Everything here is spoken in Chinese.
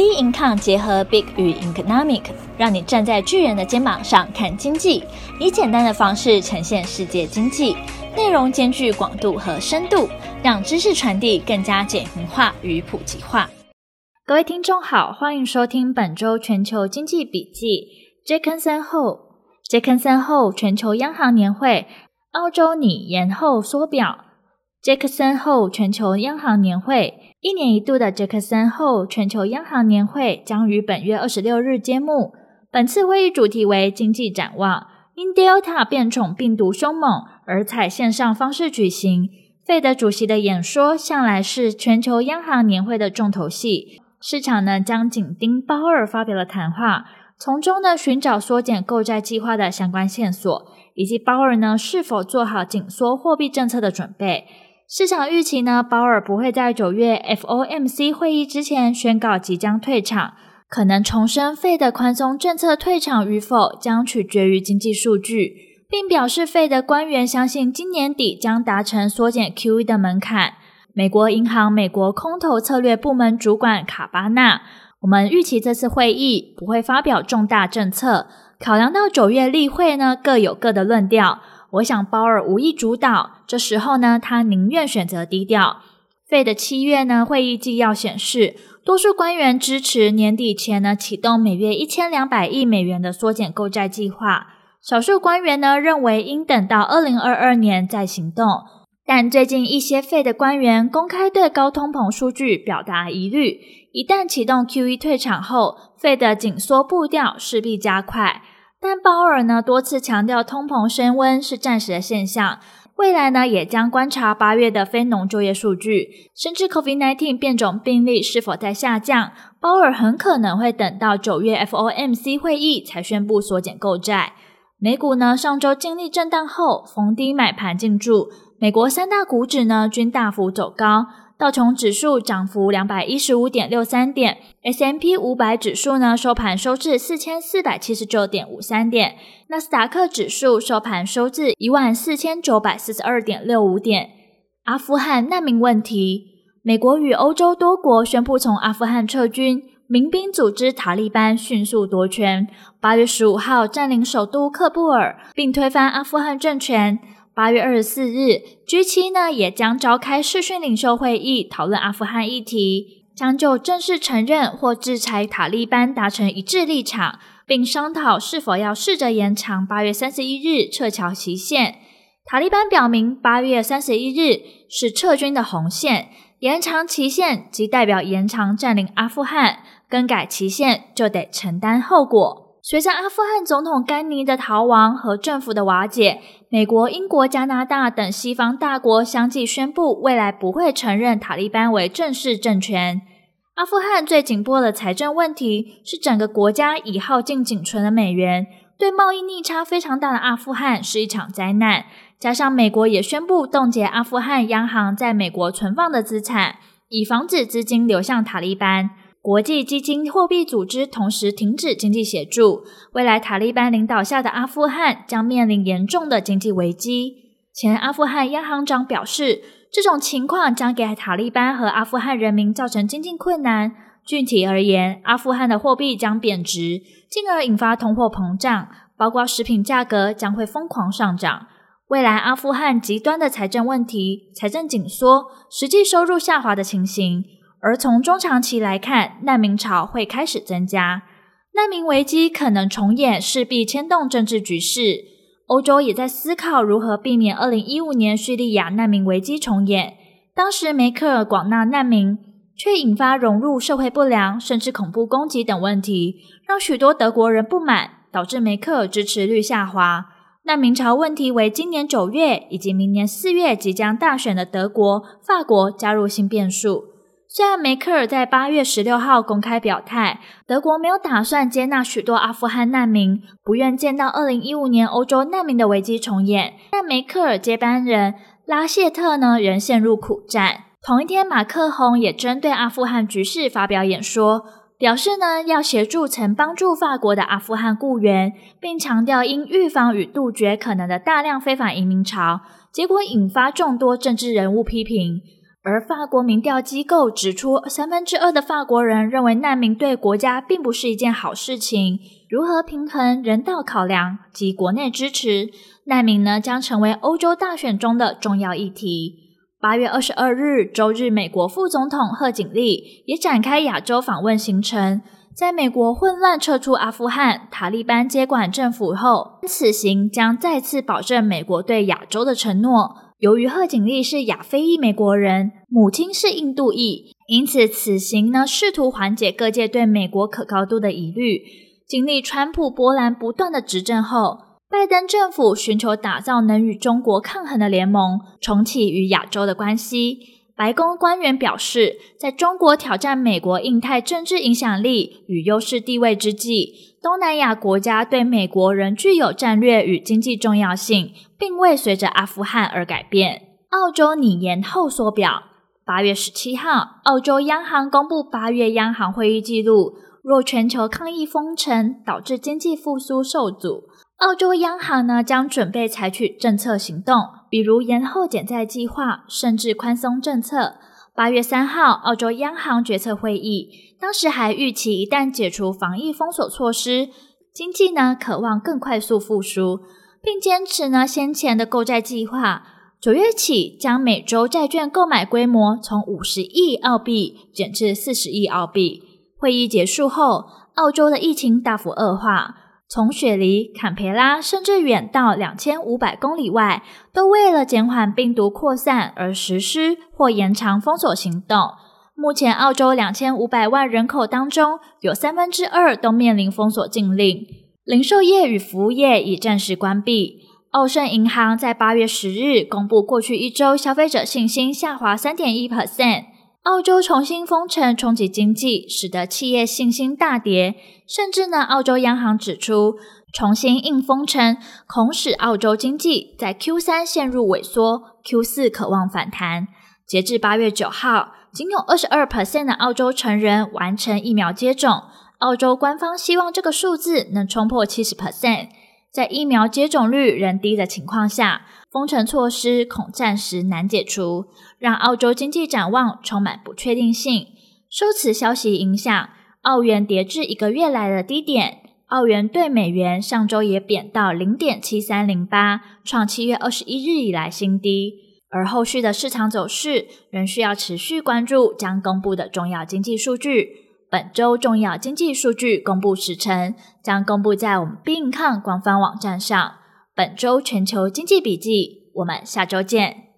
Bincom 结合 Big 与 Economic，让你站在巨人的肩膀上看经济，以简单的方式呈现世界经济，内容兼具广度和深度，让知识传递更加简明化与普及化。各位听众好，欢迎收听本周全球经济笔记。Jackson Hole，Jackson Hole 全球央行年会，澳洲拟延后缩表。杰克森后全球央行年会。一年一度的杰克森后全球央行年会将于本月二十六日揭幕。本次会议主题为经济展望。因 Delta 变种病毒凶猛而采线上方式举行。费德主席的演说向来是全球央行年会的重头戏。市场呢将紧盯鲍尔发表的谈话，从中呢寻找缩减购债计划的相关线索，以及鲍尔呢是否做好紧缩货币政策的准备。市场预期呢，鲍尔不会在九月 FOMC 会议之前宣告即将退场，可能重申费的宽松政策退场与否将取决于经济数据，并表示费的官员相信今年底将达成缩减 QE 的门槛。美国银行美国空头策略部门主管卡巴纳，我们预期这次会议不会发表重大政策，考量到九月例会呢各有各的论调。我想鲍尔无意主导，这时候呢，他宁愿选择低调。费的七月呢会议纪要显示，多数官员支持年底前呢启动每月一千两百亿美元的缩减购债计划，少数官员呢认为应等到二零二二年再行动。但最近一些费的官员公开对高通膨数据表达疑虑，一旦启动 QE 退场后，费的紧缩步调势必加快。但鲍尔呢多次强调，通膨升温是暂时的现象，未来呢也将观察八月的非农就业数据，甚至 COVID-19 变种病例是否在下降。鲍尔很可能会等到九月 FOMC 会议才宣布缩减购债。美股呢上周经历震荡后逢低买盘进驻，美国三大股指呢均大幅走高。道琼指数涨幅两百一十五点六三点，S M P 五百指数呢收盘收至四千四百七十九点五三点，纳斯达克指数收盘收至一万四千九百四十二点六五点。阿富汗难民问题，美国与欧洲多国宣布从阿富汗撤军，民兵组织塔利班迅速夺权，八月十五号占领首都喀布尔，并推翻阿富汗政权。八月二十四日，G7 呢也将召开视讯领袖会议，讨论阿富汗议题，将就正式承认或制裁塔利班达成一致立场，并商讨是否要试着延长八月三十一日撤侨期限。塔利班表明，八月三十一日是撤军的红线，延长期限即代表延长占领阿富汗，更改期限就得承担后果。随着阿富汗总统甘尼的逃亡和政府的瓦解，美国、英国、加拿大等西方大国相继宣布，未来不会承认塔利班为正式政权。阿富汗最紧迫的财政问题是整个国家已耗尽仅存的美元，对贸易逆差非常大的阿富汗是一场灾难。加上美国也宣布冻结阿富汗央行在美国存放的资产，以防止资金流向塔利班。国际基金货币组织同时停止经济协助，未来塔利班领导下的阿富汗将面临严重的经济危机。前阿富汗央行长表示，这种情况将给塔利班和阿富汗人民造成经济困难。具体而言，阿富汗的货币将贬值，进而引发通货膨胀，包括食品价格将会疯狂上涨。未来阿富汗极端的财政问题、财政紧缩、实际收入下滑的情形。而从中长期来看，难民潮会开始增加，难民危机可能重演，势必牵动政治局势。欧洲也在思考如何避免二零一五年叙利亚难民危机重演。当时梅克尔广纳难民，却引发融入社会不良，甚至恐怖攻击等问题，让许多德国人不满，导致梅克尔支持率下滑。难民潮问题为今年九月以及明年四月即将大选的德国、法国加入新变数。虽然梅克尔在八月十六号公开表态，德国没有打算接纳许多阿富汗难民，不愿见到二零一五年欧洲难民的危机重演，但梅克尔接班人拉谢特呢仍陷入苦战。同一天，马克宏也针对阿富汗局势发表演说，表示呢要协助曾帮助法国的阿富汗雇员，并强调应预防与杜绝可能的大量非法移民潮，结果引发众多政治人物批评。而法国民调机构指出，三分之二的法国人认为难民对国家并不是一件好事情。如何平衡人道考量及国内支持？难民呢，将成为欧洲大选中的重要议题。八月二十二日周日，美国副总统贺锦丽也展开亚洲访问行程。在美国混乱撤出阿富汗、塔利班接管政府后，此行将再次保证美国对亚洲的承诺。由于贺锦丽是亚非裔美国人，母亲是印度裔，因此此行呢，试图缓解各界对美国可靠度的疑虑。经历川普、波澜不断的执政后，拜登政府寻求打造能与中国抗衡的联盟，重启与亚洲的关系。白宫官员表示，在中国挑战美国印太政治影响力与优势地位之际，东南亚国家对美国仍具有战略与经济重要性，并未随着阿富汗而改变。澳洲拟延后缩表，八月十七号，澳洲央行公布八月央行会议记录。若全球抗疫封城导致经济复苏受阻，澳洲央行呢将准备采取政策行动，比如延后减债计划，甚至宽松政策。八月三号，澳洲央行决策会议。当时还预期，一旦解除防疫封锁措施，经济呢可望更快速复苏，并坚持呢先前的购债计划，九月起将每周债券购买规模从五十亿澳币减至四十亿澳币。会议结束后，澳洲的疫情大幅恶化，从雪梨、坎培拉甚至远到两千五百公里外，都为了减缓病毒扩散而实施或延长封锁行动。目前，澳洲两千五百万人口当中，有三分之二都面临封锁禁令。零售业与服务业已暂时关闭。澳盛银行在八月十日公布，过去一周消费者信心下滑三点一 percent。澳洲重新封城冲击经济，使得企业信心大跌。甚至呢，澳洲央行指出，重新硬封城恐使澳洲经济在 Q 三陷入萎缩，Q 四渴望反弹。截至八月九号。仅有二十二 percent 的澳洲成人完成疫苗接种，澳洲官方希望这个数字能冲破七十 percent。在疫苗接种率仍低的情况下，封城措施恐暂时难解除，让澳洲经济展望充满不确定性。受此消息影响，澳元跌至一个月来的低点，澳元对美元上周也贬到零点七三零八，创七月二十一日以来新低。而后续的市场走势仍需要持续关注将公布的重要经济数据。本周重要经济数据公布时程将公布在我们 Be In Com 官方网站上。本周全球经济笔记，我们下周见。